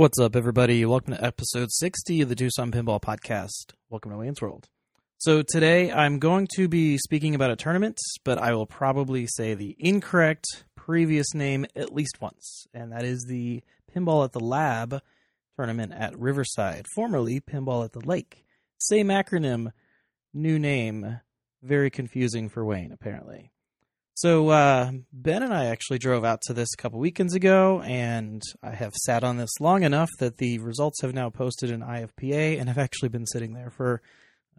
What's up, everybody? Welcome to episode 60 of the Tucson Pinball Podcast. Welcome to Wayne's World. So, today I'm going to be speaking about a tournament, but I will probably say the incorrect previous name at least once, and that is the Pinball at the Lab tournament at Riverside, formerly Pinball at the Lake. Same acronym, new name. Very confusing for Wayne, apparently. So uh, Ben and I actually drove out to this a couple weekends ago, and I have sat on this long enough that the results have now posted in IFPA, and have actually been sitting there for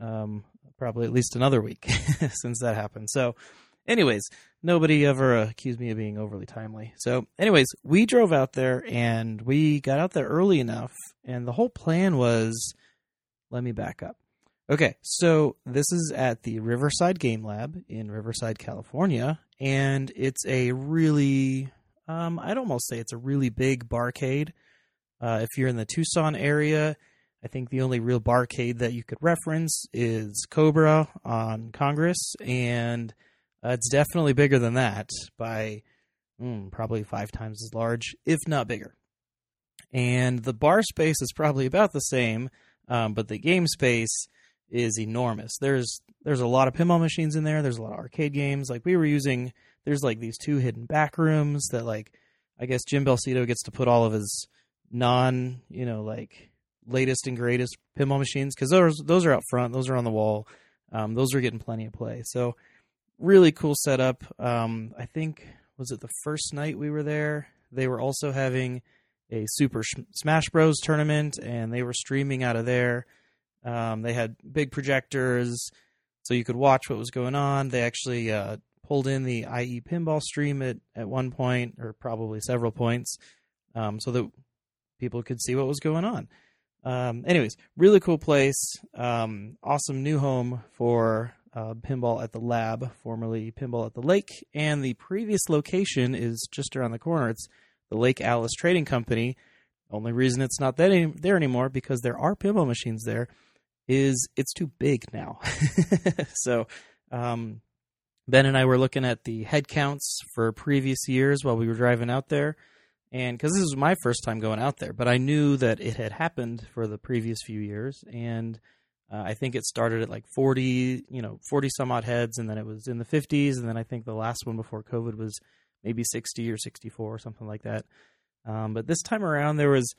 um, probably at least another week since that happened. So, anyways, nobody ever accused me of being overly timely. So, anyways, we drove out there, and we got out there early enough, and the whole plan was, let me back up. Okay, so this is at the Riverside Game Lab in Riverside, California, and it's a really, um, I'd almost say it's a really big barcade. Uh, if you're in the Tucson area, I think the only real barcade that you could reference is Cobra on Congress, and uh, it's definitely bigger than that by mm, probably five times as large, if not bigger. And the bar space is probably about the same, um, but the game space is enormous. There's there's a lot of pinball machines in there. There's a lot of arcade games. Like we were using, there's like these two hidden back rooms that like I guess Jim Belcito gets to put all of his non, you know, like latest and greatest pinball machines because those those are out front. Those are on the wall. Um, those are getting plenty of play. So really cool setup. Um, I think was it the first night we were there. They were also having a Super Smash Bros tournament, and they were streaming out of there. Um, they had big projectors, so you could watch what was going on. They actually uh, pulled in the IE pinball stream at, at one point, or probably several points, um, so that people could see what was going on. Um, anyways, really cool place. Um, awesome new home for uh, Pinball at the Lab, formerly Pinball at the Lake. And the previous location is just around the corner. It's the Lake Alice Trading Company. Only reason it's not that there anymore because there are pinball machines there is it's too big now. so um, Ben and I were looking at the head counts for previous years while we were driving out there. And because this was my first time going out there, but I knew that it had happened for the previous few years. And uh, I think it started at like 40, you know, 40 some odd heads, and then it was in the 50s. And then I think the last one before COVID was maybe 60 or 64 or something like that. Um, but this time around, there was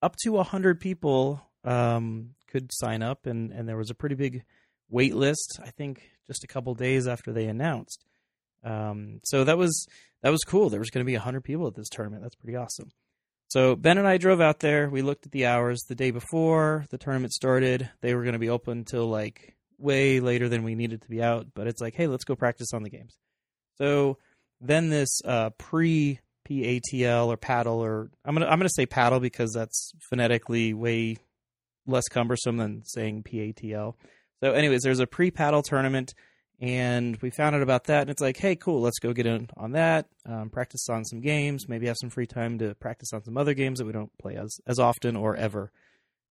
up to 100 people um, could sign up, and and there was a pretty big wait list. I think just a couple days after they announced. Um, so that was that was cool. There was going to be hundred people at this tournament. That's pretty awesome. So Ben and I drove out there. We looked at the hours the day before the tournament started. They were going to be open till like way later than we needed to be out. But it's like, hey, let's go practice on the games. So then this uh, pre PATL or paddle or I'm gonna I'm gonna say paddle because that's phonetically way less cumbersome than saying PATL. So, anyways, there's a pre paddle tournament, and we found out about that. And it's like, hey, cool, let's go get in on that, um, practice on some games, maybe have some free time to practice on some other games that we don't play as, as often or ever.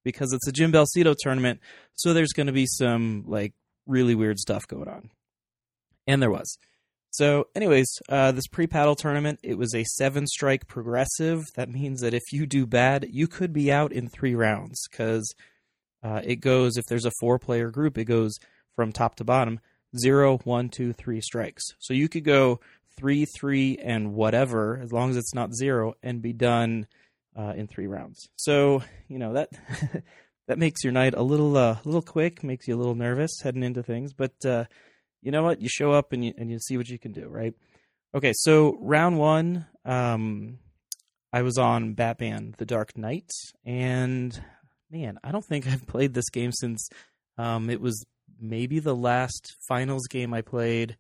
Because it's a Jim Belcito tournament, so there's going to be some like really weird stuff going on. And there was. So, anyways, uh, this pre paddle tournament, it was a seven strike progressive. That means that if you do bad, you could be out in three rounds because uh, it goes, if there's a four player group, it goes from top to bottom zero, one, two, three strikes. So you could go three, three, and whatever, as long as it's not zero, and be done uh, in three rounds. So, you know, that. that makes your night a little uh, little quick, makes you a little nervous heading into things, but uh, you know what? You show up and you and you see what you can do, right? Okay, so round one, um, I was on Batman: The Dark Knight, and man, I don't think I've played this game since um, it was maybe the last finals game I played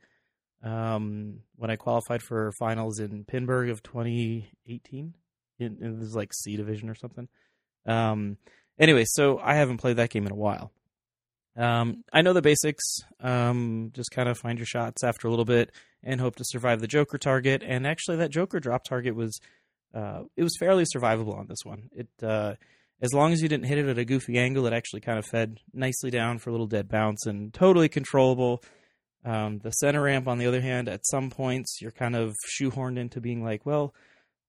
um, when I qualified for finals in Pinburgh of 2018. In, it was like C division or something. Um, anyway, so I haven't played that game in a while. Um, I know the basics. Um, just kind of find your shots after a little bit and hope to survive the Joker target. And actually, that Joker drop target was uh, it was fairly survivable on this one. It uh, as long as you didn't hit it at a goofy angle, it actually kind of fed nicely down for a little dead bounce and totally controllable. Um, the center ramp, on the other hand, at some points you're kind of shoehorned into being like, well,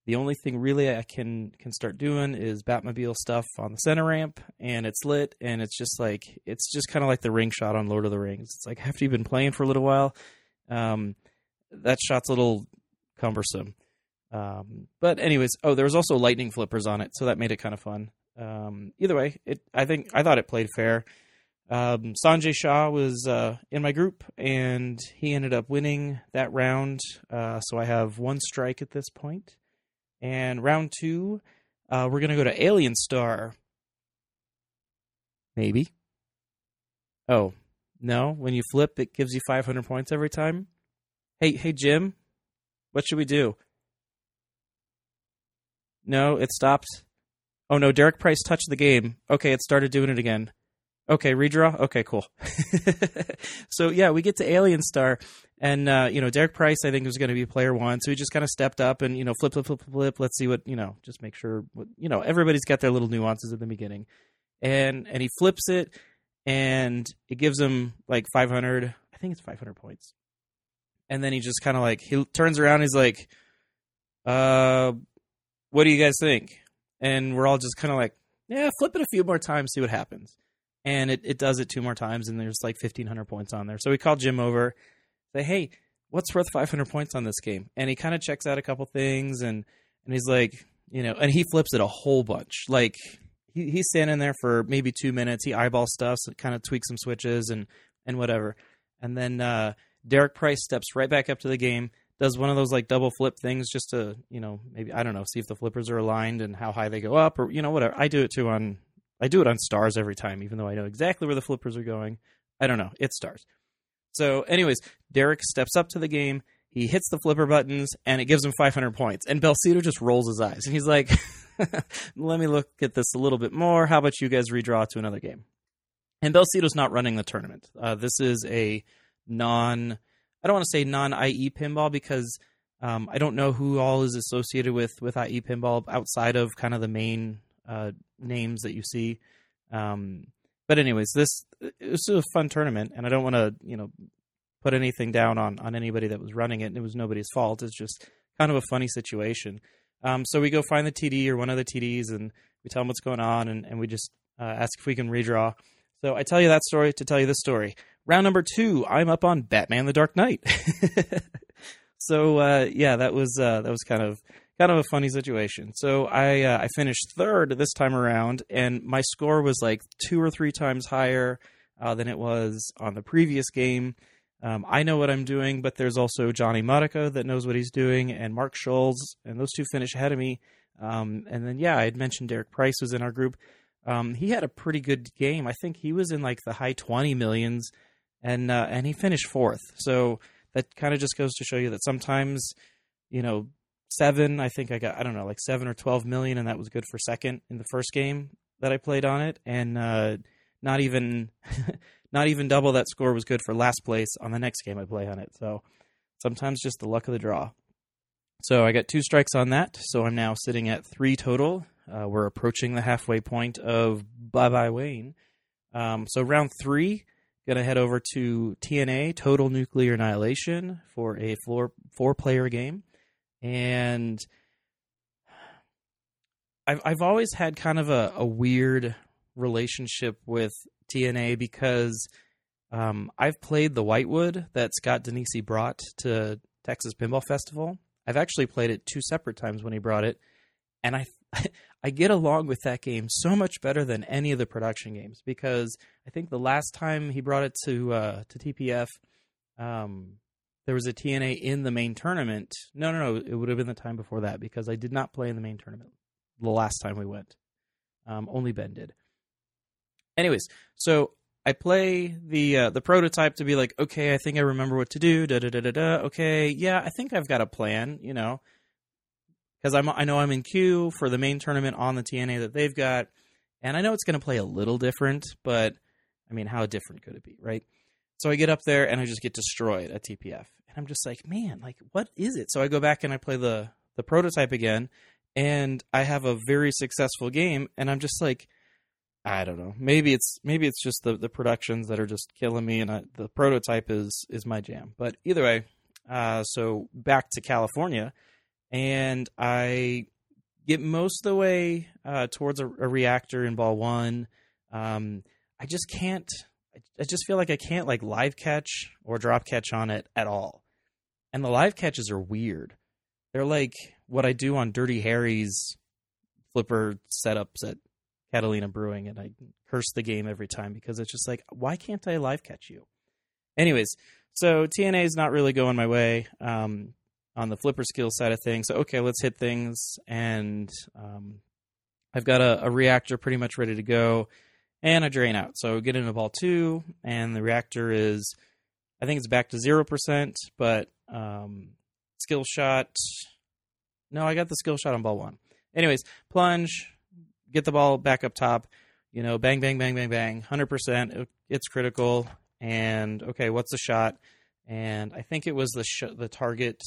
The only thing really I can can start doing is Batmobile stuff on the center ramp, and it's lit, and it's just like it's just kind of like the ring shot on Lord of the Rings. It's like after you've been playing for a little while, um, that shot's a little cumbersome. Um, but anyways, oh, there was also lightning flippers on it, so that made it kind of fun. Um, either way, it I think I thought it played fair. Um, Sanjay Shah was uh, in my group, and he ended up winning that round. Uh, so I have one strike at this point. And round two, uh, we're gonna go to Alien Star. Maybe. Oh no! When you flip, it gives you 500 points every time. Hey, hey, Jim, what should we do? No, it stopped. Oh no, Derek Price touched the game. Okay, it started doing it again. Okay, redraw. Okay, cool. so yeah, we get to Alien Star, and uh, you know Derek Price, I think was going to be player one, so he just kind of stepped up and you know flip, flip, flip, flip. Let's see what you know. Just make sure what, you know. Everybody's got their little nuances at the beginning, and and he flips it, and it gives him like 500. I think it's 500 points, and then he just kind of like he turns around. He's like, "Uh, what do you guys think?" And we're all just kind of like, "Yeah, flip it a few more times, see what happens." And it, it does it two more times and there's like 1500 points on there. So we call jim over say hey what's worth 500 points on this game? And he kind of checks out a couple things and and he's like you know and he flips it a whole bunch. Like he, he's standing there for maybe two minutes. He eyeballs stuff so kind of tweaks some switches and and whatever. And then uh derek price steps right back up to the game does one of those like double flip things just to you know maybe i don't know see if the flippers are aligned and how high they go up or you know whatever. I do it too on I do it on stars every time, even though I know exactly where the flippers are going. I don't know. It's stars. So, anyways, Derek steps up to the game. He hits the flipper buttons, and it gives him 500 points. And Belcito just rolls his eyes, and he's like, "Let me look at this a little bit more. How about you guys redraw to another game?" And Belcito's not running the tournament. Uh, this is a non. I don't want to say non IE pinball because um, I don't know who all is associated with with IE pinball outside of kind of the main uh, names that you see. Um, but anyways, this was a fun tournament, and I don't want to you know put anything down on on anybody that was running it. It was nobody's fault. It's just kind of a funny situation. Um, so we go find the TD or one of the TDs, and we tell them what's going on, and, and we just uh, ask if we can redraw. So I tell you that story to tell you this story. Round number two, I'm up on Batman: The Dark Knight. so uh, yeah, that was uh, that was kind of kind of a funny situation. So I uh, I finished third this time around, and my score was like two or three times higher uh, than it was on the previous game. Um, I know what I'm doing, but there's also Johnny Modica that knows what he's doing, and Mark Scholes, and those two finish ahead of me. Um, and then yeah, I had mentioned Derek Price was in our group. Um, he had a pretty good game. I think he was in like the high 20 millions, and uh, and he finished fourth. So that kind of just goes to show you that sometimes, you know, seven. I think I got I don't know like seven or twelve million, and that was good for second in the first game that I played on it, and uh, not even not even double that score was good for last place on the next game I play on it. So sometimes just the luck of the draw. So I got two strikes on that. So I'm now sitting at three total. Uh, we're approaching the halfway point of Bye Bye Wayne. Um, so round three, gonna head over to TNA Total Nuclear Annihilation for a four four player game and I've I've always had kind of a, a weird relationship with TNA because um, I've played the Whitewood that Scott Danesi brought to Texas Pinball Festival. I've actually played it two separate times when he brought it, and I I get along with that game so much better than any of the production games because I think the last time he brought it to uh, to TPF, um, there was a TNA in the main tournament. No, no, no. It would have been the time before that because I did not play in the main tournament the last time we went. Um, only Ben did. Anyways, so I play the uh, the prototype to be like, okay, I think I remember what to do. Da da da da da. Okay, yeah, I think I've got a plan. You know, because I'm I know I'm in queue for the main tournament on the TNA that they've got, and I know it's going to play a little different, but I mean, how different could it be, right? So I get up there and I just get destroyed at TPF. And I'm just like, man, like what is it? So I go back and I play the the prototype again and I have a very successful game and I'm just like I don't know. Maybe it's maybe it's just the the productions that are just killing me and I, the prototype is is my jam. But either way, uh, so back to California and I get most of the way uh, towards a, a, reactor in ball one. Um, I just can't. I just feel like I can't like live catch or drop catch on it at all. And the live catches are weird. They're like what I do on Dirty Harry's flipper setups at Catalina Brewing, and I curse the game every time because it's just like, why can't I live catch you? Anyways, so TNA is not really going my way um, on the flipper skill side of things. So okay, let's hit things, and um, I've got a, a, reactor pretty much ready to go, and a drain out. So get into ball two, and the reactor is, I think it's back to zero percent, but um, skill shot. No, I got the skill shot on ball one. Anyways, plunge, get the ball back up top. You know, bang, bang, bang, bang, bang, hundred percent. It's critical. And okay, what's the shot? And I think it was the sh- the target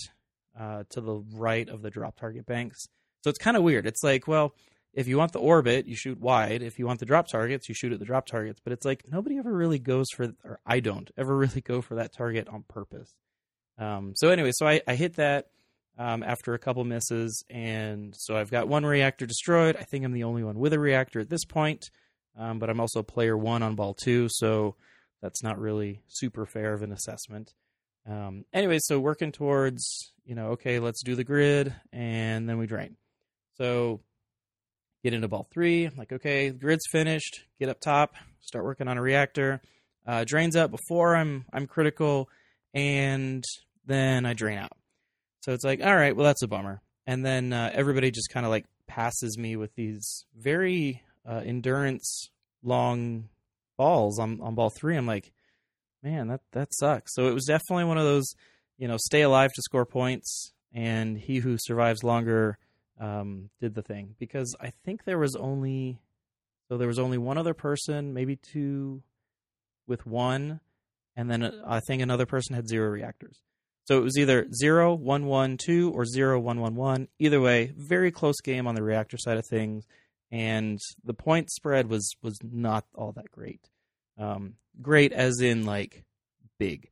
uh, to the right of the drop target banks. So it's kind of weird. It's like, well, if you want the orbit, you shoot wide. If you want the drop targets, you shoot at the drop targets. But it's like nobody ever really goes for, or I don't ever really go for that target on purpose. Um, so anyway, so I, I hit that um, after a couple misses, and so I've got one reactor destroyed. I think I'm the only one with a reactor at this point, um, but I'm also player one on ball two, so that's not really super fair of an assessment. Um, anyway, so working towards you know, okay, let's do the grid, and then we drain. So get into ball three. I'm like, okay, grid's finished. Get up top, start working on a reactor. Uh, drains up before I'm I'm critical, and then I drain out. So it's like, all right, well, that's a bummer. And then uh, everybody just kind of like passes me with these very uh, endurance long balls on, on ball three. I'm like, man, that, that sucks. So it was definitely one of those, you know, stay alive to score points, and he who survives longer um, did the thing. Because I think there was only, so there was only one other person, maybe two with one, and then I think another person had zero reactors. So it was either 0 1 1 2 or 0 1 1 1. Either way, very close game on the reactor side of things. And the point spread was was not all that great. Um, great as in like big.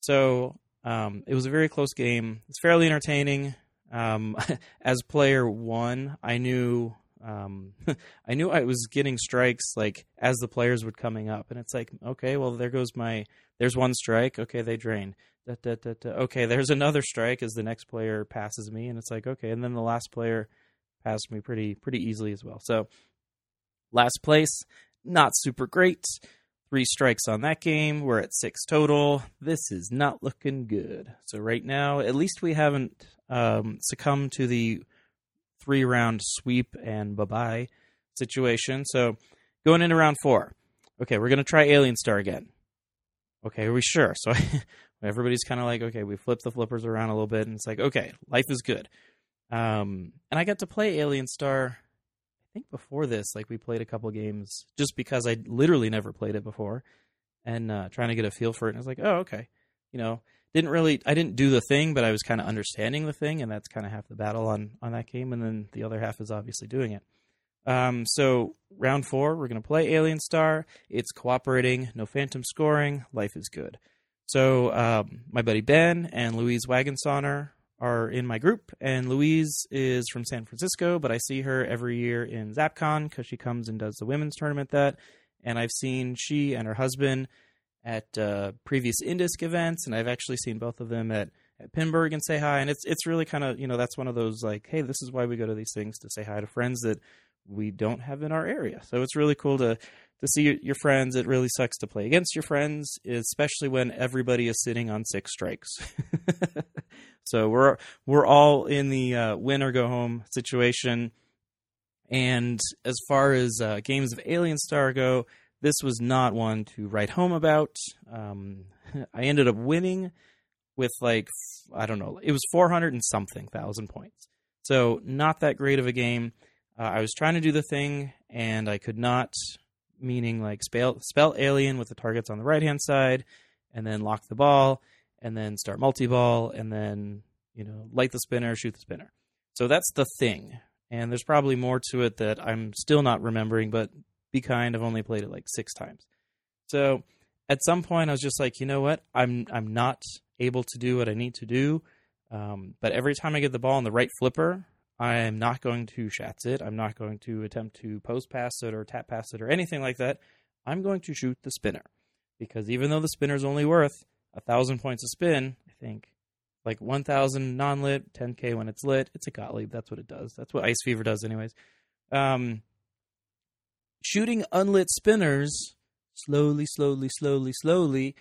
So um, it was a very close game. It's fairly entertaining. Um, as player one, I knew um, I knew I was getting strikes like as the players were coming up, and it's like, okay, well there goes my there's one strike. Okay, they drain. Da, da, da. Okay, there's another strike as the next player passes me, and it's like okay, and then the last player passed me pretty pretty easily as well. So last place, not super great. Three strikes on that game. We're at six total. This is not looking good. So right now, at least we haven't um, succumbed to the three round sweep and bye bye situation. So going into round four. Okay, we're gonna try Alien Star again. Okay, are we sure? So Everybody's kind of like, okay, we flip the flippers around a little bit, and it's like, okay, life is good. Um, and I got to play Alien Star. I think before this, like we played a couple games just because I literally never played it before, and uh, trying to get a feel for it. And I was like, oh, okay, you know, didn't really, I didn't do the thing, but I was kind of understanding the thing, and that's kind of half the battle on on that game, and then the other half is obviously doing it. Um, so round four, we're gonna play Alien Star. It's cooperating, no phantom scoring. Life is good. So um, my buddy Ben and Louise Wagensonner are in my group, and Louise is from San Francisco, but I see her every year in ZapCon because she comes and does the women's tournament that. And I've seen she and her husband at uh, previous Indisc events, and I've actually seen both of them at at Pinburgh and say hi. And it's it's really kind of you know that's one of those like, hey, this is why we go to these things to say hi to friends that we don't have in our area. So it's really cool to to see your friends. It really sucks to play against your friends, especially when everybody is sitting on six strikes. so we're we're all in the uh, win or go home situation. And as far as uh, games of Alien Star go, this was not one to write home about. Um, I ended up winning with like I don't know, it was 400 and something thousand points. So not that great of a game. Uh, I was trying to do the thing and I could not meaning like spell spell alien with the targets on the right hand side, and then lock the ball, and then start multi ball, and then you know light the spinner, shoot the spinner. So that's the thing, and there's probably more to it that I'm still not remembering. But be kind, I've only played it like six times. So at some point, I was just like, you know what, I'm I'm not able to do what I need to do. Um, but every time I get the ball on the right flipper, I am not going to shatz it. I'm not going to attempt to post pass it or tap pass it or anything like that. I'm going to shoot the spinner because even though the spinner is only worth a thousand points a spin, I think like 1,000 non lit, 10k when it's lit. It's a Gottlieb. That's what it does. That's what Ice Fever does, anyways. Um, shooting unlit spinners slowly, slowly, slowly, slowly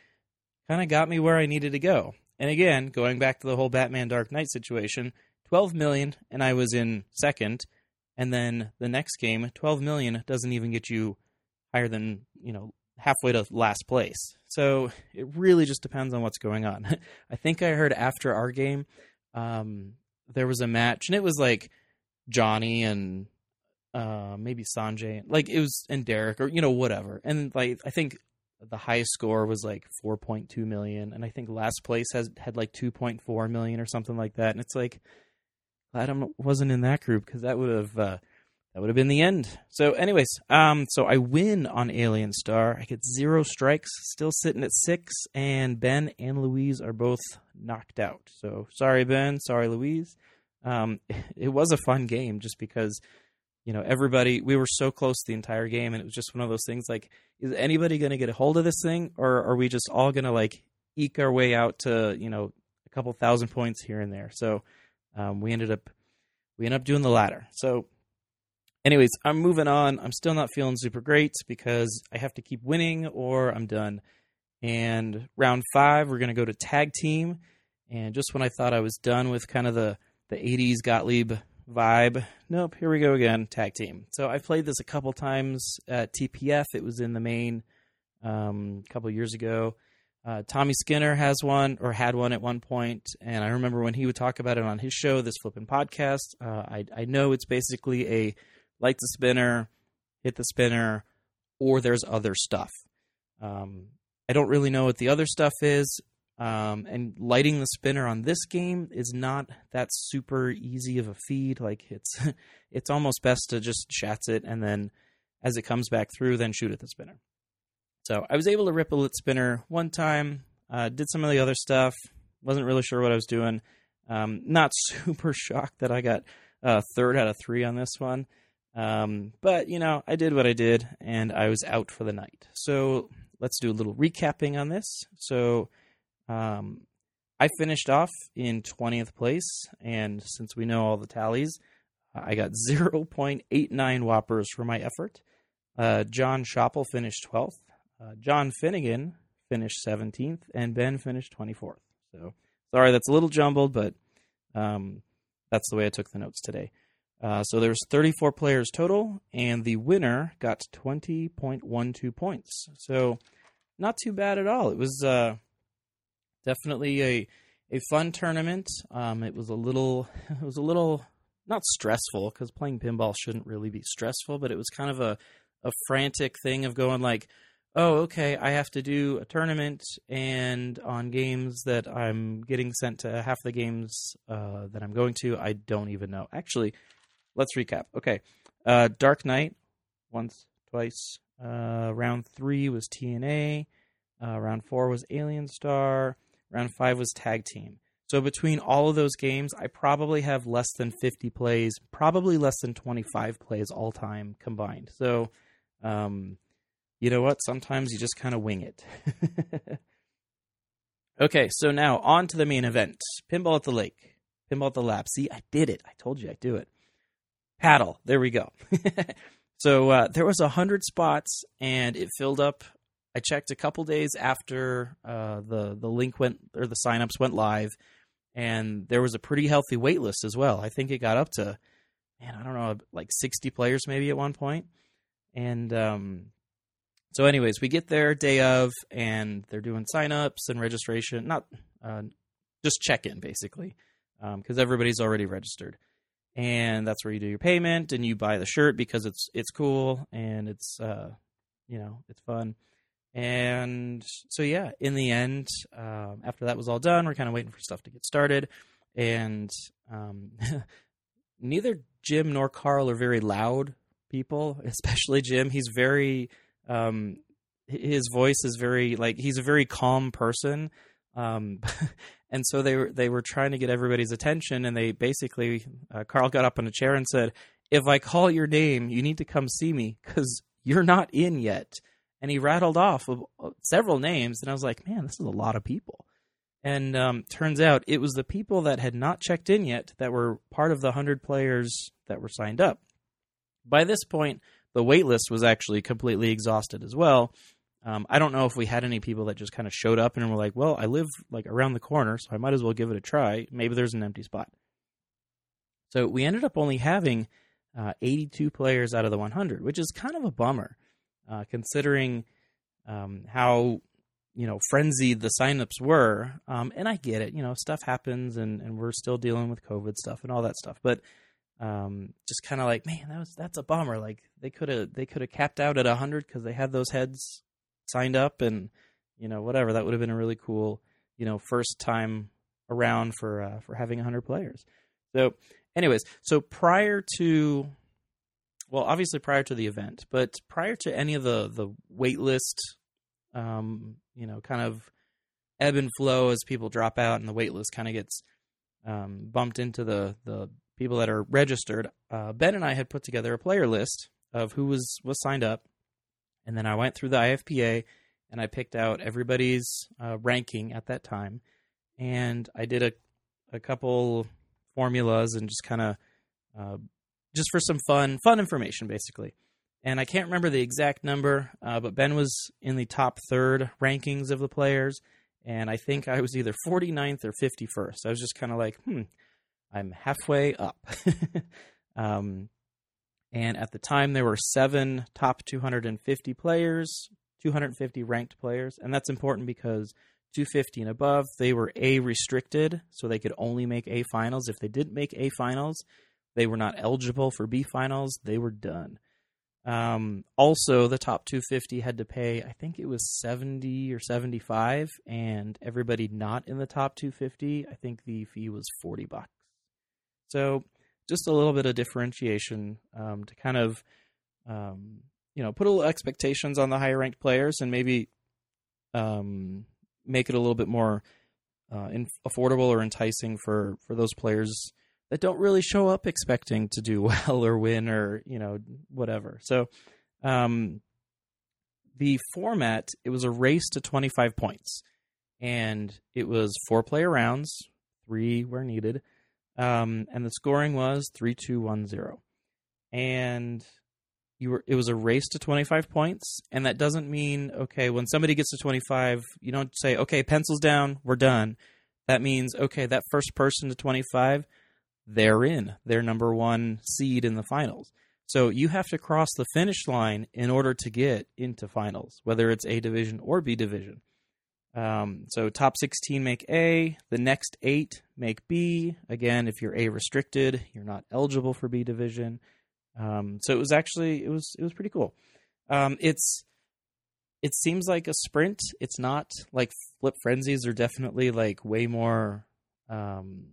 kind of got me where I needed to go. And again, going back to the whole Batman Dark Knight situation, 12 million and I was in second. And then the next game, 12 million doesn't even get you higher than, you know, halfway to last place. So it really just depends on what's going on. I think I heard after our game, um, there was a match and it was like Johnny and uh, maybe Sanjay, like it was and Derek or you know whatever. And like I think the highest score was like 4.2 million and I think last place has had like 2.4 million or something like that. And it's like I wasn't in that group because that would have uh, that would have been the end. So, anyways, um, so I win on Alien Star. I get zero strikes, still sitting at six, and Ben and Louise are both knocked out. So, sorry, Ben. Sorry, Louise. Um, it was a fun game just because, you know, everybody, we were so close the entire game, and it was just one of those things like, is anybody going to get a hold of this thing, or are we just all going to, like, eke our way out to, you know, a couple thousand points here and there? So, um, we ended up, we ended up doing the latter. So, Anyways, I'm moving on. I'm still not feeling super great because I have to keep winning or I'm done. And round five, we're going to go to tag team. And just when I thought I was done with kind of the, the 80s Gottlieb vibe, nope, here we go again, tag team. So I've played this a couple times at TPF. It was in the main um, a couple years ago. Uh, Tommy Skinner has one or had one at one point, and I remember when he would talk about it on his show, this flipping podcast. Uh, I, I know it's basically a light the spinner, hit the spinner, or there's other stuff. Um, I don't really know what the other stuff is. Um, and lighting the spinner on this game is not that super easy of a feed. Like it's it's almost best to just shatz it and then as it comes back through, then shoot at the spinner. So I was able to rip a lit spinner one time. Uh, did some of the other stuff. Wasn't really sure what I was doing. Um, not super shocked that I got uh, third out of three on this one. Um, but, you know, I did what I did and I was out for the night. So let's do a little recapping on this. So um, I finished off in 20th place. And since we know all the tallies, I got 0.89 whoppers for my effort. Uh, John Schoppel finished 12th. Uh, John Finnegan finished 17th. And Ben finished 24th. So sorry, that's a little jumbled, but um, that's the way I took the notes today. Uh, so there's 34 players total, and the winner got 20.12 points. So not too bad at all. It was uh, definitely a a fun tournament. Um, it was a little it was a little not stressful because playing pinball shouldn't really be stressful, but it was kind of a a frantic thing of going like, oh, okay, I have to do a tournament, and on games that I'm getting sent to half the games uh, that I'm going to, I don't even know. Actually, let's recap. Okay, uh, Dark Knight once, twice. Uh, round three was TNA. Uh, round four was Alien Star. Round five was Tag Team. So between all of those games, I probably have less than 50 plays, probably less than 25 plays all time combined. So, um, you know what? Sometimes you just kind of wing it. okay, so now on to the main event Pinball at the Lake, Pinball at the Lab. See, I did it. I told you I'd do it paddle. There we go. so uh, there was a hundred spots, and it filled up. I checked a couple days after uh, the the link went or the signups went live, and there was a pretty healthy wait list as well. I think it got up to, man, I don't know, like sixty players maybe at one point. And um, so, anyways, we get there day of, and they're doing signups and registration. Not uh, just check in basically, because um, everybody's already registered and that's where you do your payment and you buy the shirt because it's it's cool and it's uh you know it's fun. And so yeah in the end um, after that was all done we're kind of waiting for stuff to get started. And um, neither jim nor carl are very loud people especially jim. He's very um, his voice is very like he's a very calm person. Um, and so they were they were trying to get everybody's attention, and they basically uh, Carl got up on a chair and said, "If I call your name, you need to come see me because you're not in yet." And he rattled off uh, several names, and I was like, "Man, this is a lot of people." And um, turns out it was the people that had not checked in yet that were part of the hundred players that were signed up. By this point, the wait list was actually completely exhausted as well. Um, I don't know if we had any people that just kind of showed up and were like, "Well, I live like around the corner, so I might as well give it a try. Maybe there's an empty spot." So we ended up only having uh, 82 players out of the 100, which is kind of a bummer, uh, considering um, how you know frenzied the signups were. Um, and I get it, you know, stuff happens, and and we're still dealing with COVID stuff and all that stuff, but um, just kind of like, man, that was that's a bummer. Like they could have they could have capped out at 100 because they had those heads signed up and you know whatever that would have been a really cool you know first time around for uh, for having 100 players. So anyways so prior to well obviously prior to the event but prior to any of the the wait list um you know kind of ebb and flow as people drop out and the wait list kind of gets um, bumped into the the people that are registered uh, ben and i had put together a player list of who was was signed up and then I went through the IFPA and I picked out everybody's uh, ranking at that time. And I did a, a couple formulas and just kind of, uh, just for some fun, fun information basically. And I can't remember the exact number, uh, but Ben was in the top third rankings of the players. And I think I was either 49th or 51st. I was just kind of like, hmm, I'm halfway up. um, and at the time, there were seven top 250 players, 250 ranked players. And that's important because 250 and above, they were A restricted, so they could only make A finals. If they didn't make A finals, they were not eligible for B finals. They were done. Um, also, the top 250 had to pay, I think it was 70 or 75, and everybody not in the top 250, I think the fee was 40 bucks. So just a little bit of differentiation um, to kind of um, you know put a little expectations on the higher ranked players and maybe um, make it a little bit more uh, in, affordable or enticing for for those players that don't really show up expecting to do well or win or you know whatever. So um, the format it was a race to 25 points and it was four player rounds, three where needed um, and the scoring was three two one zero, and you were it was a race to twenty five points, and that doesn't mean okay when somebody gets to twenty five, you don't say okay pencils down, we're done. That means okay that first person to twenty five, they're in, they're number one seed in the finals. So you have to cross the finish line in order to get into finals, whether it's A division or B division. Um, so top 16 make A, the next eight make B. Again, if you're A restricted, you're not eligible for B division. Um, so it was actually it was it was pretty cool. Um, it's it seems like a sprint. It's not like flip frenzies are definitely like way more um,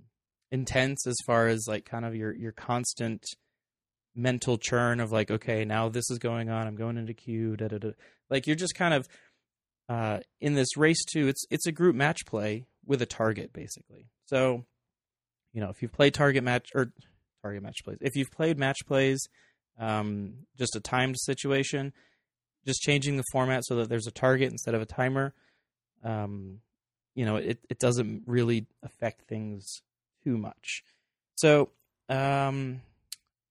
intense as far as like kind of your your constant mental churn of like okay now this is going on i'm going into queue da, da, da. like you're just kind of uh, in this race too, it's it's a group match play with a target basically. So, you know, if you've played target match or target match plays, if you've played match plays, um, just a timed situation, just changing the format so that there's a target instead of a timer, um, you know, it it doesn't really affect things too much. So, um,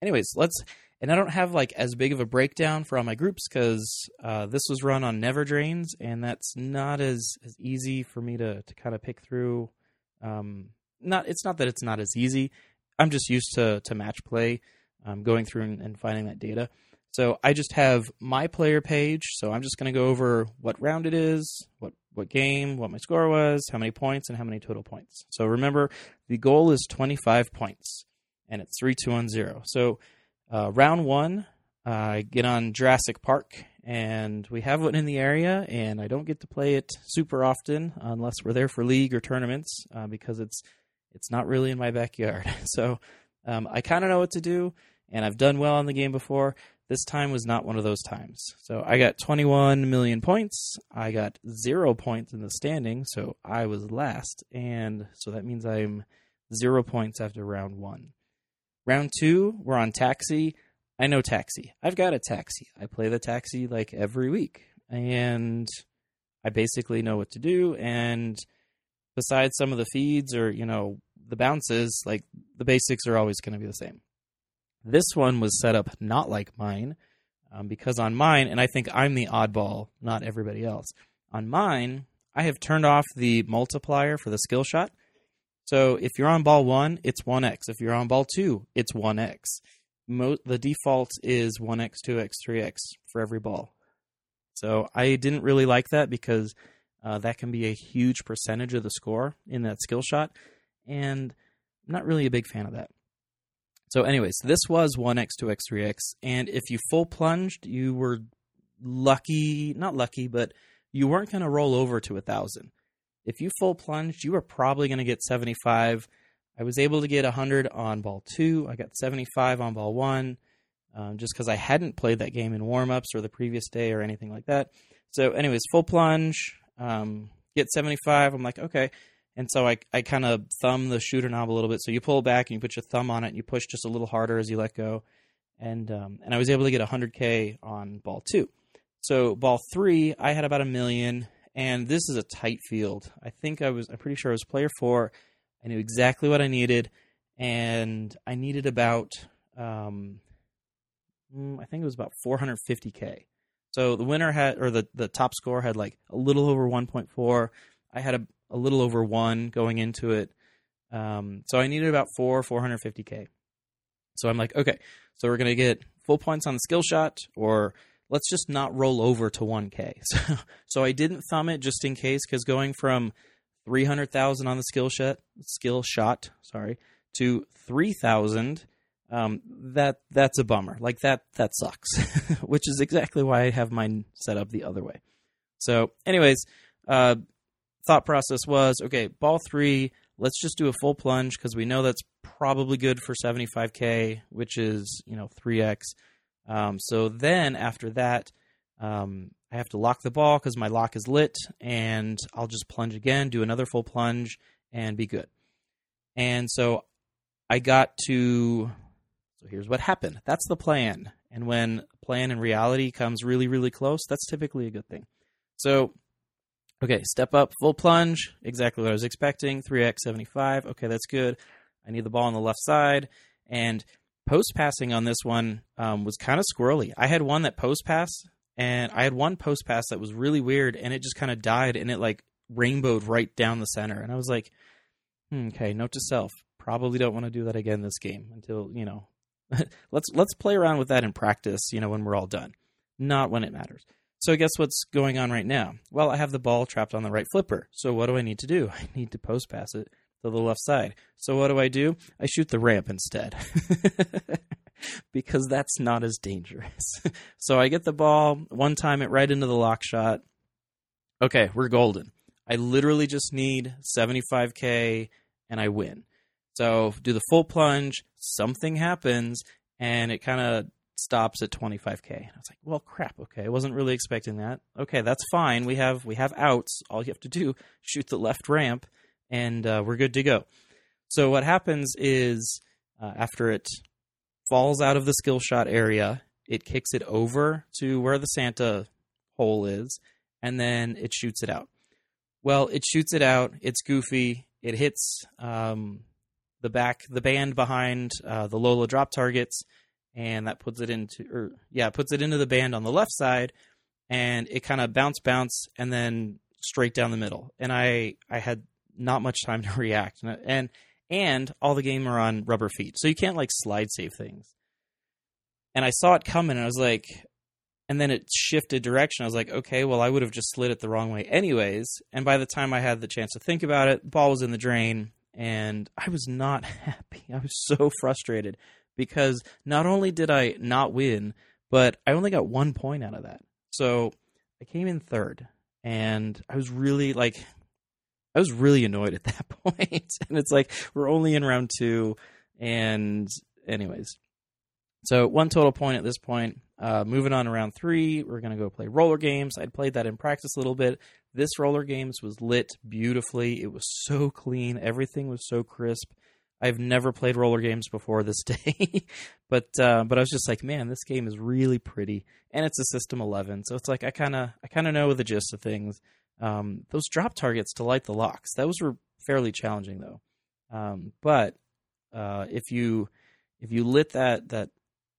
anyways, let's and I don't have like as big of a breakdown for all my groups because uh, this was run on Never Drains, and that's not as, as easy for me to to kind of pick through. Um, not it's not that it's not as easy. I'm just used to to match play, um, going through and, and finding that data. So I just have my player page. So I'm just going to go over what round it is, what what game, what my score was, how many points, and how many total points. So remember, the goal is 25 points, and it's three, two, one, zero. So uh, round one, I get on Jurassic Park, and we have one in the area, and I don't get to play it super often unless we're there for league or tournaments uh, because it's it's not really in my backyard. So um, I kind of know what to do, and I've done well on the game before. this time was not one of those times. So I got 21 million points. I got zero points in the standing, so I was last. And so that means I'm zero points after round one. Round two, we're on taxi. I know taxi. I've got a taxi. I play the taxi like every week. And I basically know what to do. And besides some of the feeds or, you know, the bounces, like the basics are always going to be the same. This one was set up not like mine um, because on mine, and I think I'm the oddball, not everybody else. On mine, I have turned off the multiplier for the skill shot. So if you're on ball one, it's 1x. If you're on ball two, it's 1x. Mo- the default is 1x, 2x, 3x for every ball. So I didn't really like that because uh, that can be a huge percentage of the score in that skill shot. And I'm not really a big fan of that. So, anyways, this was 1x, 2x, 3x. And if you full plunged, you were lucky, not lucky, but you weren't going to roll over to a 1,000. If you full plunged, you were probably going to get 75. I was able to get 100 on ball two. I got 75 on ball one, um, just because I hadn't played that game in warmups or the previous day or anything like that. So, anyways, full plunge, um, get 75. I'm like, okay. And so I, I kind of thumb the shooter knob a little bit. So you pull back and you put your thumb on it and you push just a little harder as you let go. And um, and I was able to get 100k on ball two. So ball three, I had about a million, and this is a tight field. I think I was, I'm pretty sure I was player four. I knew exactly what I needed, and I needed about, um, mm, I think it was about 450k. So the winner had, or the the top score had like a little over 1.4. I had a a little over one going into it. Um, so I needed about four, 450k. So I'm like, okay, so we're gonna get full points on the skill shot, or let's just not roll over to 1k. So, so I didn't thumb it just in case, because going from 300,000 on the skill shot, skill shot, sorry, to 3,000, um, that that's a bummer. Like that that sucks, which is exactly why I have mine set up the other way. So, anyways, uh, thought process was okay, ball three, let's just do a full plunge because we know that's probably good for 75K, which is, you know, 3x. Um, so then after that, um, I have to lock the ball because my lock is lit, and I'll just plunge again, do another full plunge, and be good. And so I got to. So here's what happened. That's the plan. And when plan and reality comes really, really close, that's typically a good thing. So Okay, step up, full plunge, exactly what I was expecting. 3x75. Okay, that's good. I need the ball on the left side. And post passing on this one um, was kind of squirrely. I had one that post pass, and I had one post pass that was really weird, and it just kind of died, and it like rainbowed right down the center. And I was like, hmm, okay, note to self: probably don't want to do that again this game until you know. let's let's play around with that in practice. You know, when we're all done, not when it matters. So I guess what's going on right now? Well, I have the ball trapped on the right flipper. So what do I need to do? I need to post pass it to the left side. So what do I do? I shoot the ramp instead. because that's not as dangerous. so I get the ball, one time it right into the lock shot. Okay, we're golden. I literally just need 75k and I win. So do the full plunge, something happens, and it kind of stops at 25k. And I was like, well, crap. Okay, I wasn't really expecting that. Okay, that's fine. We have we have outs. All you have to do shoot the left ramp, and uh, we're good to go. So what happens is uh, after it falls out of the skill shot area, it kicks it over to where the Santa hole is, and then it shoots it out. Well, it shoots it out. It's goofy. It hits um, the back, the band behind uh, the Lola drop targets and that puts it into or yeah, puts it into the band on the left side and it kind of bounce bounce and then straight down the middle. And I I had not much time to react and and, and all the game are on rubber feet. So you can't like slide save things. And I saw it coming and I was like and then it shifted direction. I was like, okay, well, I would have just slid it the wrong way anyways. And by the time I had the chance to think about it, the ball was in the drain, and I was not happy. I was so frustrated because not only did I not win, but I only got one point out of that. So I came in third, and I was really like, I was really annoyed at that point. and it's like we're only in round two, and anyways, so one total point at this point. uh, moving on to round three, we're to go play roller games. I'd played that in practice a little bit. This roller games was lit beautifully. It was so clean. Everything was so crisp. I've never played roller games before this day, but uh, but I was just like, man, this game is really pretty, and it's a System 11, so it's like I kind of I kind of know the gist of things. Um, those drop targets to light the locks, those were fairly challenging though. Um, but uh, if you if you lit that that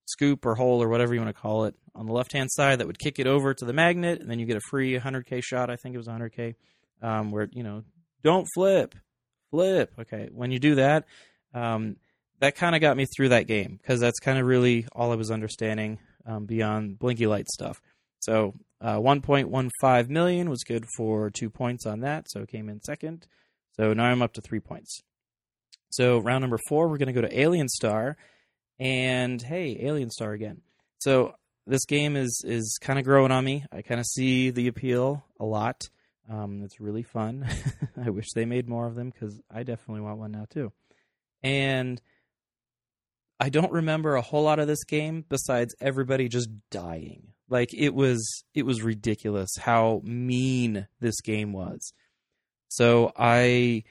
scoop or hole or whatever you want to call it on the left hand side, that would kick it over to the magnet, and then you get a free 100k shot. I think it was 100k, um, where you know don't flip, flip. Okay, when you do that, um, that kind of got me through that game because that's kind of really all I was understanding um, beyond blinky light stuff. So uh, 1.15 million was good for two points on that, so it came in second. So now I'm up to three points. So round number four, we're going to go to Alien Star, and hey, Alien Star again. So this game is is kind of growing on me. I kind of see the appeal a lot. Um, it's really fun. I wish they made more of them because I definitely want one now too and I don't remember a whole lot of this game besides everybody just dying. Like it was it was ridiculous how mean this game was. So I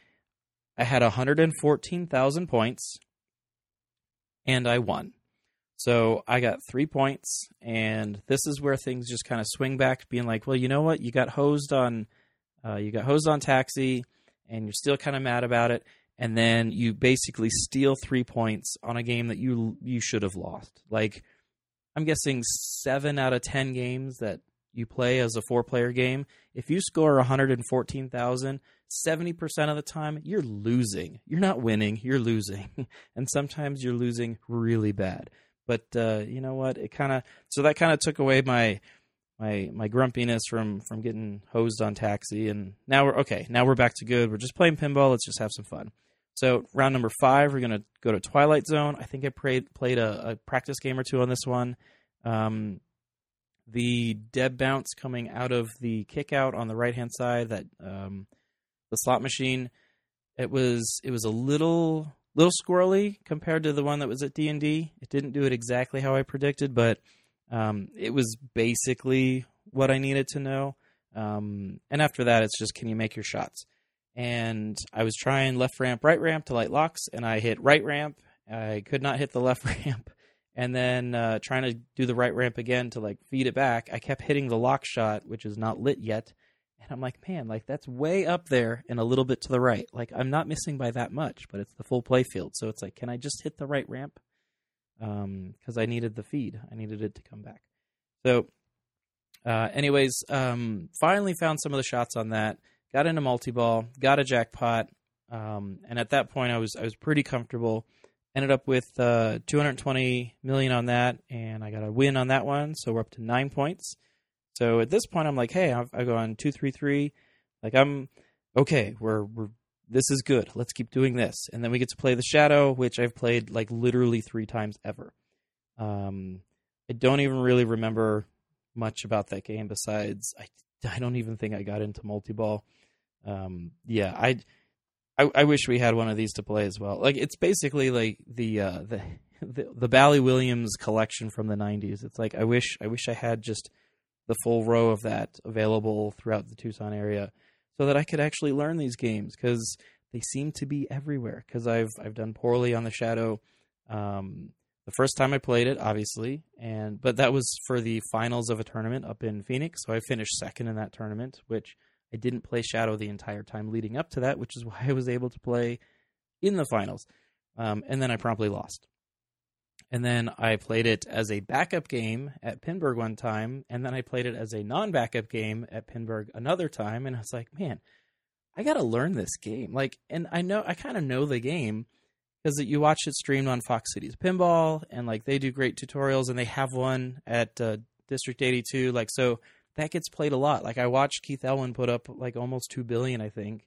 I had 114,000 points and I won. So I got 3 points and this is where things just kind of swing back being like, "Well, you know what? You got hosed on uh, you got hosed on taxi and you're still kind of mad about it." and then you basically steal three points on a game that you you should have lost. Like I'm guessing seven out of ten games that you play as a four player game, if you score 114,000, 70% of the time you're losing. You're not winning, you're losing. and sometimes you're losing really bad. But uh, you know what? It kind of so that kind of took away my my my grumpiness from from getting hosed on taxi and now we're okay now we're back to good we're just playing pinball let's just have some fun so round number five we're to go to twilight zone i think i played played a, a practice game or two on this one um, the dead bounce coming out of the kick out on the right hand side that um, the slot machine it was it was a little little squirrely compared to the one that was at d&d it didn't do it exactly how i predicted but um, it was basically what I needed to know. Um, and after that, it's just can you make your shots? And I was trying left ramp, right ramp to light locks, and I hit right ramp. I could not hit the left ramp. And then uh, trying to do the right ramp again to like feed it back, I kept hitting the lock shot, which is not lit yet. And I'm like, man, like that's way up there and a little bit to the right. Like I'm not missing by that much, but it's the full play field. So it's like, can I just hit the right ramp? because um, I needed the feed. I needed it to come back. So, uh, anyways, um, finally found some of the shots on that. Got into multi ball, got a jackpot, um, and at that point I was I was pretty comfortable. Ended up with uh, 220 million on that, and I got a win on that one. So we're up to nine points. So at this point, I'm like, hey, I've, I go on two, three, three. Like I'm okay. We're we're this is good. Let's keep doing this. And then we get to play the Shadow, which I've played like literally three times ever. Um, I don't even really remember much about that game besides I, I don't even think I got into multi ball. Um, yeah, I, I, I wish we had one of these to play as well. Like it's basically like the uh, the the, the Bally Williams collection from the '90s. It's like I wish I wish I had just the full row of that available throughout the Tucson area so that I could actually learn these games because they seem to be everywhere. Because I've I've done poorly on the Shadow. Um, the first time I played it, obviously, and but that was for the finals of a tournament up in Phoenix. So I finished second in that tournament, which I didn't play Shadow the entire time leading up to that, which is why I was able to play in the finals. Um, and then I promptly lost. And then I played it as a backup game at Pinburgh one time, and then I played it as a non-backup game at Pinburgh another time, and I was like, man, I got to learn this game. Like, and I know I kind of know the game because you watch it streamed on Fox Cities Pinball, and like they do great tutorials, and they have one at uh, District 82. Like, so that gets played a lot. Like, I watched Keith Elwin put up like almost two billion, I think,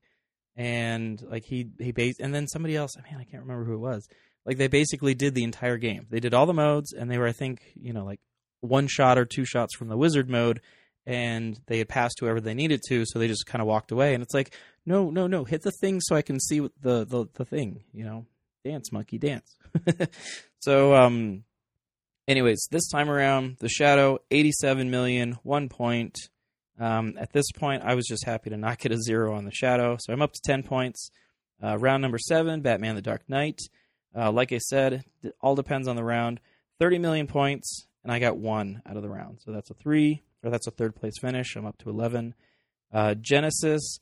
and like he he based, and then somebody else, man, I can't remember who it was like they basically did the entire game. They did all the modes, and they were, I think, you know, like one shot or two shots from the wizard mode, and they had passed whoever they needed to, so they just kind of walked away. And it's like, no, no, no, hit the thing so I can see the the the thing. You know, dance monkey dance. so um, anyways, this time around, the Shadow, 87 million, one point. Um, at this point, I was just happy to not get a zero on the Shadow, so I'm up to 10 points. Uh, round number seven, Batman the Dark Knight. Uh, like I said, it all depends on the round. 30 million points, and I got one out of the round. So that's a three, or that's a third place finish. I'm up to 11. Uh, Genesis,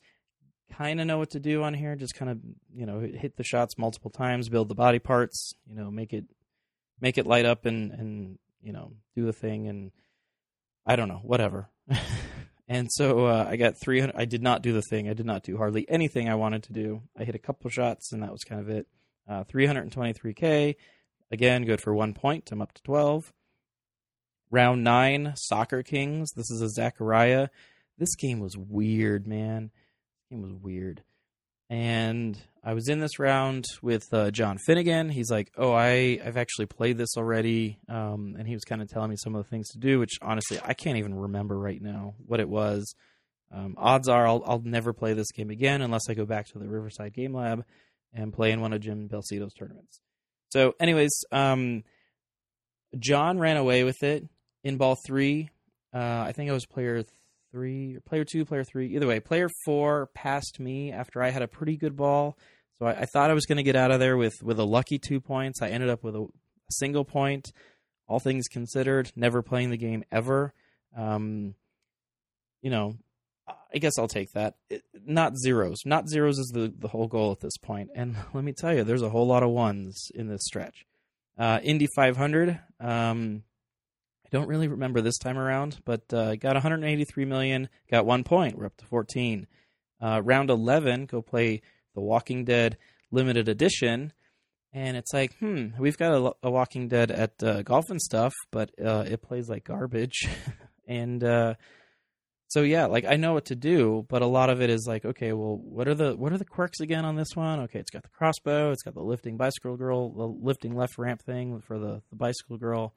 kind of know what to do on here. Just kind of, you know, hit the shots multiple times, build the body parts, you know, make it make it light up and and you know do the thing and I don't know whatever. and so uh, I got 300. I did not do the thing. I did not do hardly anything I wanted to do. I hit a couple shots and that was kind of it. Uh, 323k. Again, good for one point. I'm up to 12. Round nine, Soccer Kings. This is a Zaccaria. This game was weird, man. This game was weird. And I was in this round with uh, John Finnegan. He's like, "Oh, I I've actually played this already," um, and he was kind of telling me some of the things to do, which honestly I can't even remember right now what it was. Um, odds are I'll I'll never play this game again unless I go back to the Riverside Game Lab and play in one of Jim Belcito's tournaments. So, anyways, um, John ran away with it in ball three. Uh, I think I was player three, player two, player three. Either way, player four passed me after I had a pretty good ball so I, I thought I was going to get out of there with with a lucky two points. I ended up with a, single point. All things considered, never playing the game ever. Um, you know, I guess I'll take that. It, not zeros. Not zeros is the, the whole goal at this point. And let me tell you, there's a whole lot of ones in this stretch. Uh, Indy 500. Um, I don't really remember this time around, but uh, got 183 million. Got one point. We're up to 14. Uh, round 11. Go play the Walking Dead limited edition, and it's like, hmm, we've got a, a Walking Dead at uh, Golf and stuff, but uh, it plays like garbage, and uh, so yeah, like I know what to do, but a lot of it is like, okay, well, what are the what are the quirks again on this one? Okay, it's got the crossbow, it's got the lifting bicycle girl, the lifting left ramp thing for the, the bicycle girl.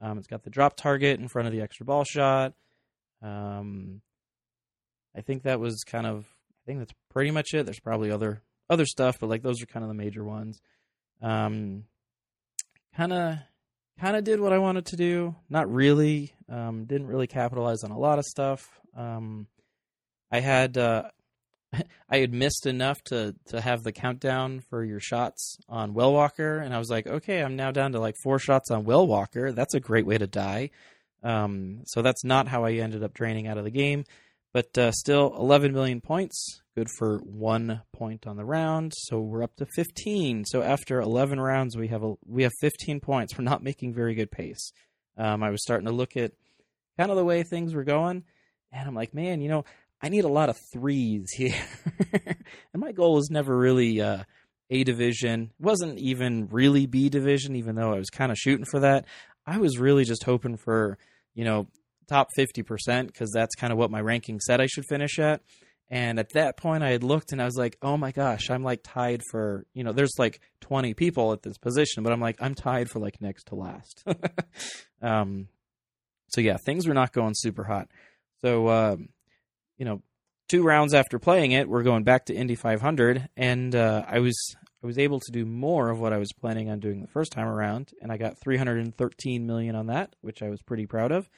Um, it's got the drop target in front of the extra ball shot. Um, I think that was kind of I think that's pretty much it. There's probably other other stuff, but like those are kind of the major ones. Um, kind of kind of did what I wanted to do. Not really. Um, didn't really capitalize on a lot of stuff. Um, I had uh, I had missed enough to to have the countdown for your shots on Well Walker, and I was like, okay, I'm now down to like four shots on Well Walker. That's a great way to die. Um, so that's not how I ended up draining out of the game. But uh, still, 11 million points, good for one point on the round. So we're up to 15. So after 11 rounds, we have a we have 15 points. We're not making very good pace. Um, I was starting to look at kind of the way things were going, and I'm like, man, you know, I need a lot of threes here. and my goal was never really uh, A division. Wasn't even really B division, even though I was kind of shooting for that. I was really just hoping for, you know, top 50% because that's kind of what my ranking said I should finish at. And at that point, I had looked and I was like, oh my gosh, I'm like tied for, you know, there's like 20 people at this position, but I'm like, I'm tied for like next to last. um, so yeah, things were not going super hot. So, um, you know, two rounds after playing it, we're going back to Indy 500, and uh, I was I was able to do more of what I was planning on doing the first time around, and I got 313 million on that, which I was pretty proud of.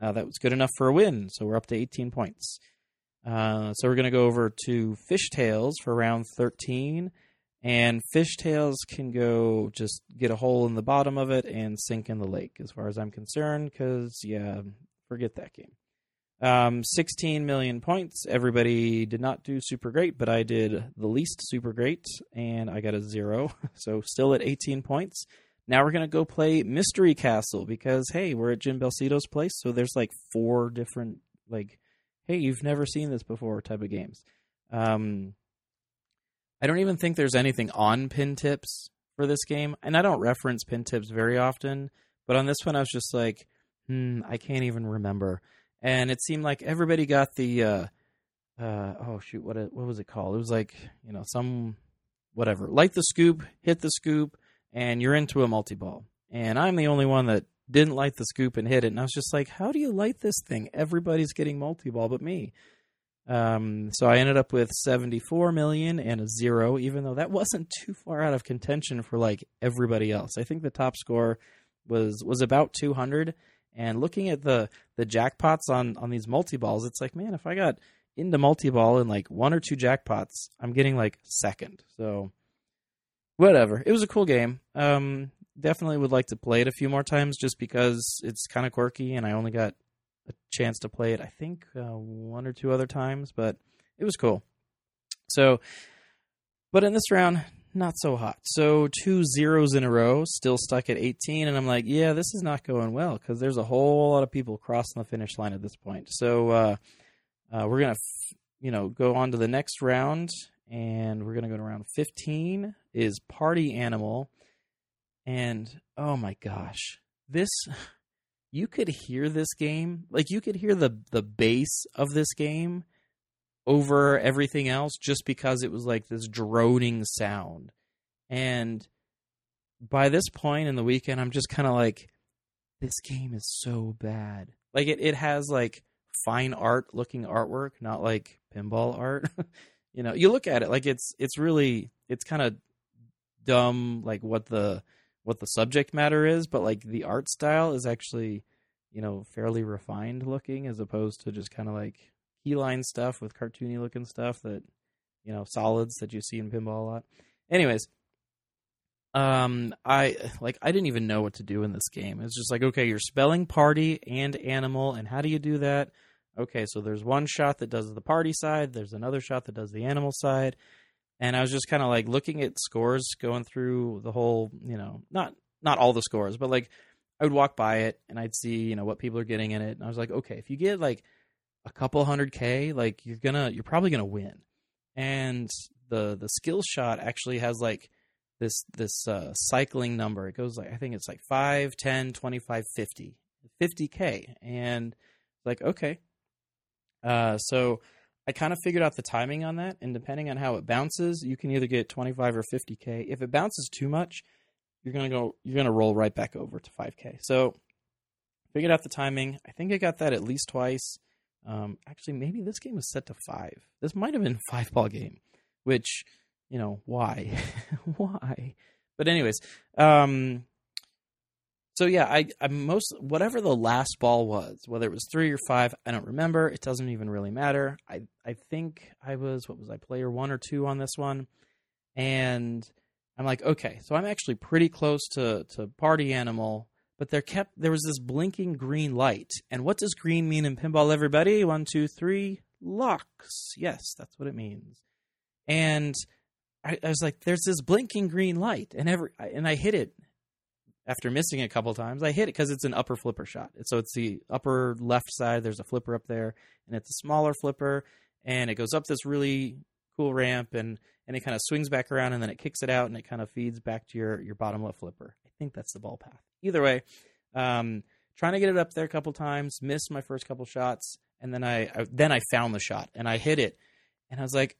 Uh, that was good enough for a win, so we're up to 18 points. Uh, so we're going to go over to Fish Tales for round 13. And Fish Tales can go just get a hole in the bottom of it and sink in the lake, as far as I'm concerned, because, yeah, forget that game. Um, 16 million points. Everybody did not do super great, but I did the least super great, and I got a zero. So still at 18 points. Now we're gonna go play Mystery Castle because hey, we're at Jim Belcito's place, so there's like four different like, hey, you've never seen this before type of games. Um, I don't even think there's anything on pin tips for this game, and I don't reference pin tips very often. But on this one, I was just like, hmm, I can't even remember. And it seemed like everybody got the, uh, uh, oh shoot, what what was it called? It was like you know some whatever, light the scoop, hit the scoop, and you're into a multi ball. And I'm the only one that didn't light the scoop and hit it. And I was just like, how do you light this thing? Everybody's getting multi ball but me. Um, so I ended up with 74 million and a zero, even though that wasn't too far out of contention for like everybody else. I think the top score was was about 200 and looking at the the jackpots on on these multi balls it's like man if i got into multi ball in like one or two jackpots i'm getting like second so whatever it was a cool game um definitely would like to play it a few more times just because it's kind of quirky and i only got a chance to play it i think uh, one or two other times but it was cool so but in this round not so hot. So two zeros in a row, still stuck at 18, and I'm like, yeah, this is not going well because there's a whole lot of people crossing the finish line at this point. So uh, uh, we're gonna, f- you know, go on to the next round, and we're gonna go to round 15 is Party Animal, and oh my gosh, this. You could hear this game, like you could hear the the bass of this game over everything else just because it was like this droning sound. And by this point in the weekend, I'm just kind of like, this game is so bad. Like it, it has like fine art looking artwork, not like pinball art. you know, you look at it like it's it's really it's kind of dumb like what the what the subject matter is, but like the art style is actually, you know, fairly refined looking as opposed to just kind of like keyline stuff with cartoony looking stuff that you know solids that you see in pinball a lot. Anyways, um, I like I didn't even know what to do in this game. It's just like okay, you're spelling party and animal, and how do you do that? Okay, so there's one shot that does the party side, there's another shot that does the animal side, and I was just kind of like looking at scores, going through the whole, you know, not not all the scores, but like I would walk by it and I'd see, you know, what people are getting in it, and I was like, okay, if you get like a couple hundred k, like you're gonna you're probably gonna win. And the the skill shot actually has like this this uh, cycling number. It goes like I think it's like 5, 10, 25, 50. 50k and like okay. Uh so I kind of figured out the timing on that and depending on how it bounces, you can either get 25 or 50k. If it bounces too much, you're to go you're to roll right back over to 5k. So figured out the timing. I think I got that at least twice. Um, actually, maybe this game was set to five. This might have been five ball game, which you know why, why? But anyways, um, so yeah, I, I most whatever the last ball was, whether it was three or five, I don't remember. It doesn't even really matter. I I think I was what was I player one or two on this one, and I'm like, okay, so I'm actually pretty close to to Party Animal but there kept there was this blinking green light. And what does green mean in pinball, everybody? One, two, three, locks. Yes, that's what it means. And I, was like, there's this blinking green light, and every and I hit it after missing it a couple times. I hit it because it's an upper flipper shot. So it's the upper left side. There's a flipper up there, and it's a smaller flipper, and it goes up this really cool ramp, and and it kind of swings back around, and then it kicks it out, and it kind of feeds back to your your bottom left flipper. I think that's the ball path either way, um, trying to get it up there a couple times, missed my first couple shots, and then I, I then I found the shot and I hit it, and I was like,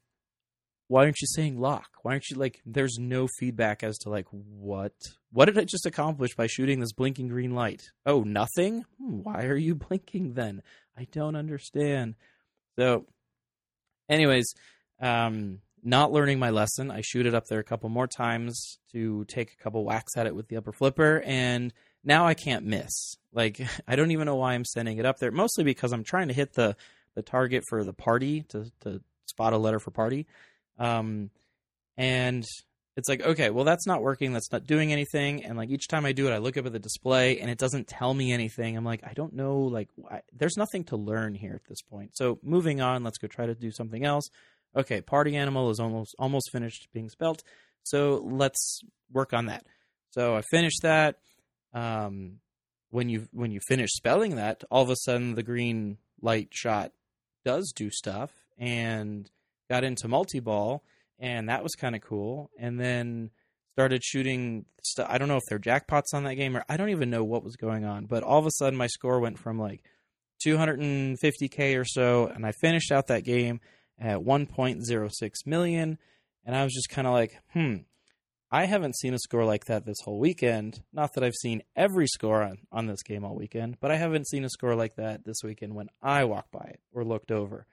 why aren't you saying lock? Why aren't you like? There's no feedback as to like what what did I just accomplish by shooting this blinking green light? Oh, nothing. Hmm, why are you blinking then? I don't understand. So, anyways, um, not learning my lesson. I shoot it up there a couple more times to take a couple whacks at it with the upper flipper, and now I can't miss. Like I don't even know why I'm sending it up there. Mostly because I'm trying to hit the the target for the party to to spot a letter for party, um, and it's like okay, well that's not working. That's not doing anything. And like each time I do it, I look up at the display and it doesn't tell me anything. I'm like I don't know. Like there's nothing to learn here at this point. So moving on, let's go try to do something else okay, party animal is almost almost finished being spelt. So let's work on that. So I finished that. Um, when you when you finish spelling that, all of a sudden the green light shot does do stuff and got into multi ball, and that was kind of cool. And then started shooting. I don't know if they're jackpots on that game or I don't even know what was going on, but all of a sudden my score went from like 250k or so, and I finished out that game at 1.06 million. And I was just kind of like, hmm, I haven't seen a score like that this whole weekend. Not that I've seen every score on, on this game all weekend, but I haven't seen a score like that this weekend when I walked by it or looked over.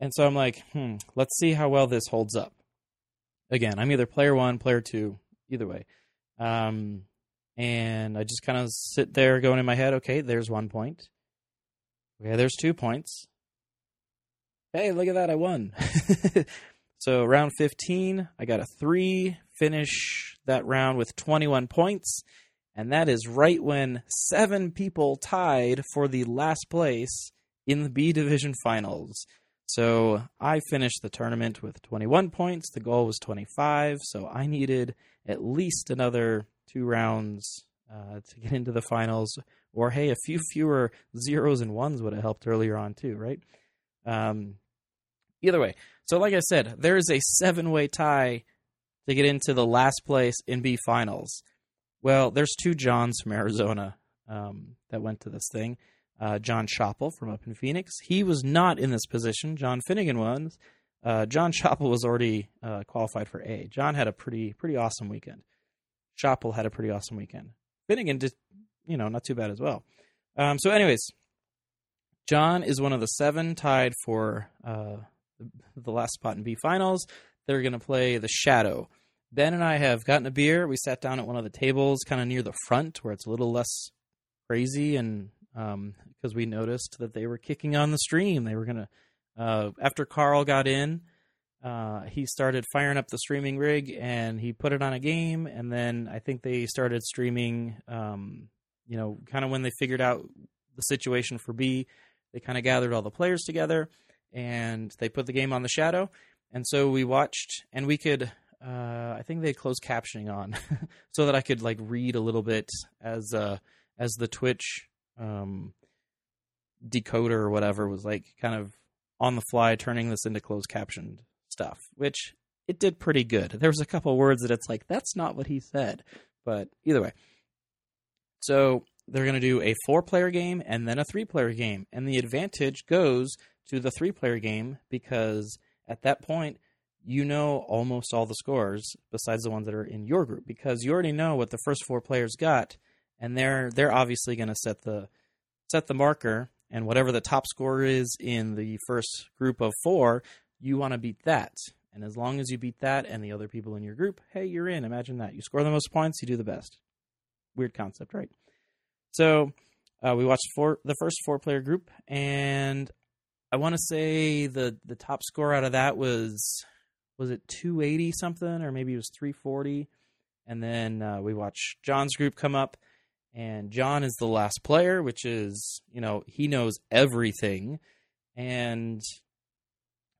And so I'm like, hmm, let's see how well this holds up. Again, I'm either player one, player two, either way. Um, and I just kind of sit there going in my head, okay, there's one point. Okay, there's two points. Hey, look at that, I won. so round 15, I got a 3, finish that round with 21 points, and that is right when 7 people tied for the last place in the B division finals. So I finished the tournament with 21 points. The goal was 25, so I needed at least another two rounds uh, to get into the finals. Or hey, a few fewer zeros and ones would have helped earlier on too, right? Um, either way, so like I said, there is a seven-way tie to get into the last place in B finals. Well, there's two Johns from Arizona um, that went to this thing uh, John Schoppel from up in Phoenix. He was not in this position. John Finnegan was. Uh, John Schoppel was already uh, qualified for A. John had a pretty pretty awesome weekend. Schoppel had a pretty awesome weekend. Finnegan did, you know, not too bad as well. Um, so, anyways, John is one of the seven tied for uh, the last spot in B finals. They're going to play the Shadow. Ben and I have gotten a beer. We sat down at one of the tables, kind of near the front, where it's a little less crazy and because um, we noticed that they were kicking on the stream. They were gonna uh, after Carl got in, uh, he started firing up the streaming rig and he put it on a game. And then I think they started streaming. Um, you know, kind of when they figured out the situation for B, they kind of gathered all the players together and they put the game on the shadow. And so we watched, and we could. Uh, I think they closed captioning on, so that I could like read a little bit as uh, as the Twitch um, decoder or whatever was like kind of on the fly turning this into closed captioned stuff, which it did pretty good. There was a couple words that it's like that's not what he said, but either way. So they're going to do a four-player game and then a three-player game, and the advantage goes to the three-player game because at that point you know almost all the scores besides the ones that are in your group because you already know what the first four players got and they're they're obviously going to set the set the marker. And whatever the top score is in the first group of 4 you want to beat that. And as long as you beat that and the other people in your group hey you're in. Imagine that. You score the most points you do the best. Weird concept right? So uh, we watched four the first four player group and i want to say the the top score out of that was was it 280 something or maybe it was 340 and then uh, we watched john's group come up and John is the last player, which is you know he knows everything, and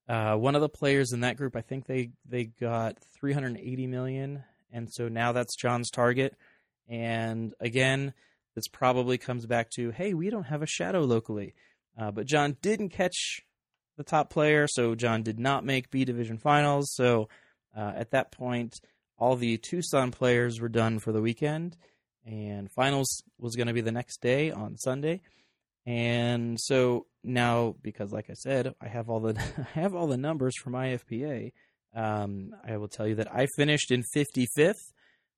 uh, one of the players in that group, I think they they got 380 million, and so now that's John's target. And again, this probably comes back to hey, we don't have a shadow locally, uh, but John didn't catch the top player, so John did not make B division finals. So uh, at that point, all the Tucson players were done for the weekend and finals was going to be the next day on Sunday. And so now, because like I said, I have all the I have all the numbers from my FPA. Um, I will tell you that I finished in 55th,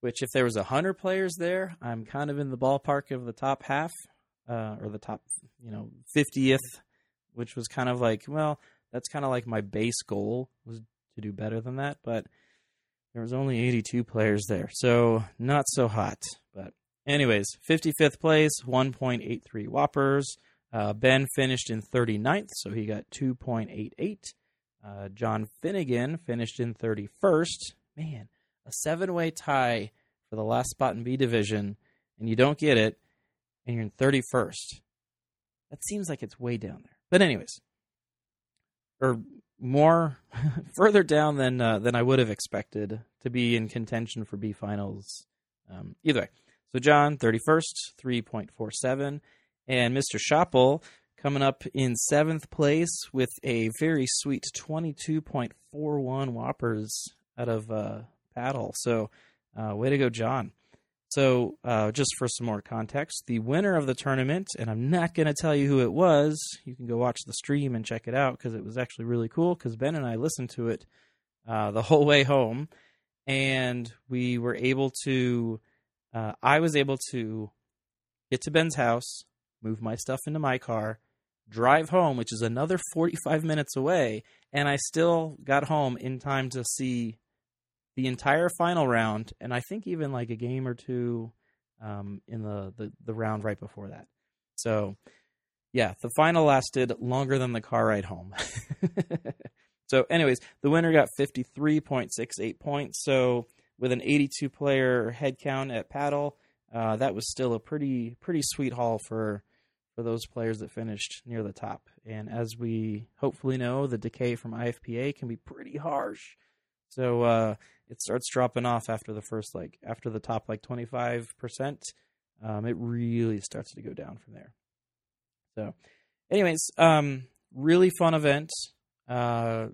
which if there was hundred players there, I'm kind of in the ballpark of the top half, uh, or the top, you know, 50th, which was kind of like, well, that's kind of like my base goal was to do better than that, but there was only 82 players there, so not so hot. But anyways, 55th place, 1.83 whoppers. Uh, ben finished in 39th, so he got 2.88. Uh, John Finnegan finished in 31st. Man, a seven-way tie for the last spot in B division, and you don't get it, and you're in 31st. That seems like it's way down there. But anyways, or more further down than uh, than I would have expected to be in contention for B finals. Um, either way, so John, 31st, 3.47. And Mr. Schoppel coming up in seventh place with a very sweet 22.41 whoppers out of uh, paddle. So uh, way to go, John. So, uh, just for some more context, the winner of the tournament, and I'm not going to tell you who it was. You can go watch the stream and check it out because it was actually really cool. Because Ben and I listened to it uh, the whole way home, and we were able to uh, I was able to get to Ben's house, move my stuff into my car, drive home, which is another 45 minutes away, and I still got home in time to see the entire final round, and I think even like a game or two um, in the, the the round right before that. So yeah, the final lasted longer than the car ride home. so, anyways, the winner got 53.68 points. So, with an 82 player head count at paddle, uh, that was still a pretty pretty sweet haul for for those players that finished near the top. And as we hopefully know, the decay from IFPA can be pretty harsh. So uh, it starts dropping off after the first like after the top like 25 percent. Um, it really starts to go down from there. So, anyways, um, really fun event. Uh,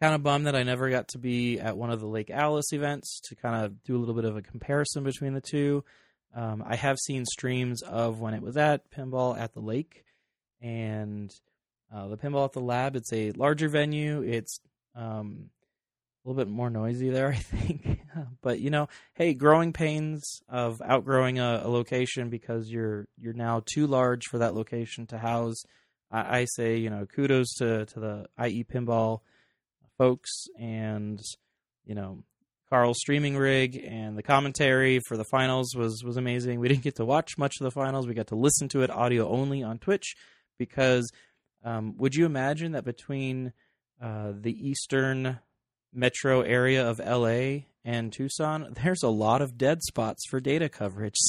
kind of bummed that I never got to be at one of the Lake Alice events to kind of do a little bit of a comparison between the two. Um, I have seen streams of when it was at pinball at the lake, and uh, the pinball at the lab. It's a larger venue. It's um, little bit more noisy there, I think. but you know, hey, growing pains of outgrowing a, a, location because you're you're now too large for that location to house. I, I say, you know, kudos to to the IE pinball folks and you know Carl's streaming rig and the commentary for the finals was was amazing. We didn't get to watch much of the finals. We got to listen to it audio only on Twitch because um, would you imagine that between uh, the Eastern metro area of LA and Tucson, there's a lot of dead spots for data coverage.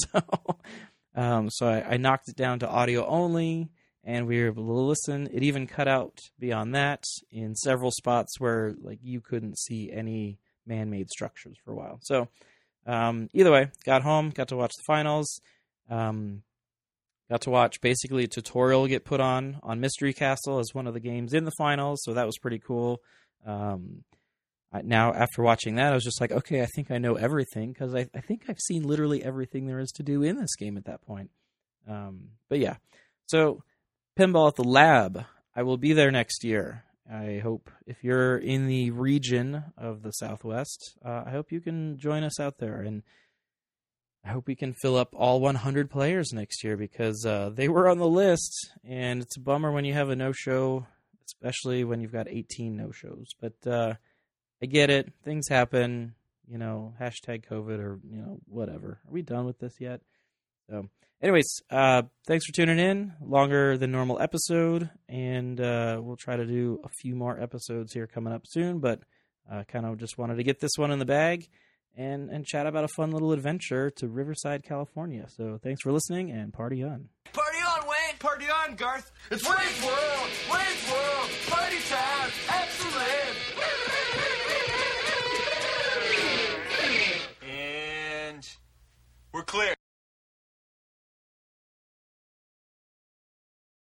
So, um, so I, I, knocked it down to audio only, and we were able to listen. It even cut out beyond that in several spots where like you couldn't see any man-made structures for a while. So, um, either way, got home, got to watch the finals. Um, got to watch basically a tutorial get put on on Mystery Castle as one of the games in the finals, so that was pretty cool. Um, now after watching that, I was just like, okay, I think I know everything because I, I think I've seen literally everything there is to do in this game at that point. Um, but yeah, so pinball at the lab. I will be there next year. I hope if you're in the region of the Southwest, uh, I hope you can join us out there, and I hope we can fill up all 100 players next year because uh, they were on the list, and it's a bummer when you have a no-show, especially when you've got 18 no-shows. But uh, I get it. Things happen. You know, hashtag COVID or you know whatever. Are we done with this yet? So, anyways, uh, thanks for tuning in. Longer than normal episode, and uh, we'll try to do a few more episodes here coming up soon. But uh, kind of just wanted to get this one in the bag and and chat about a fun little adventure to Riverside, California. So, thanks for listening and party on. Party on, Wayne. Party on, Garth. It's Wayne's World. Wayne's We're clear.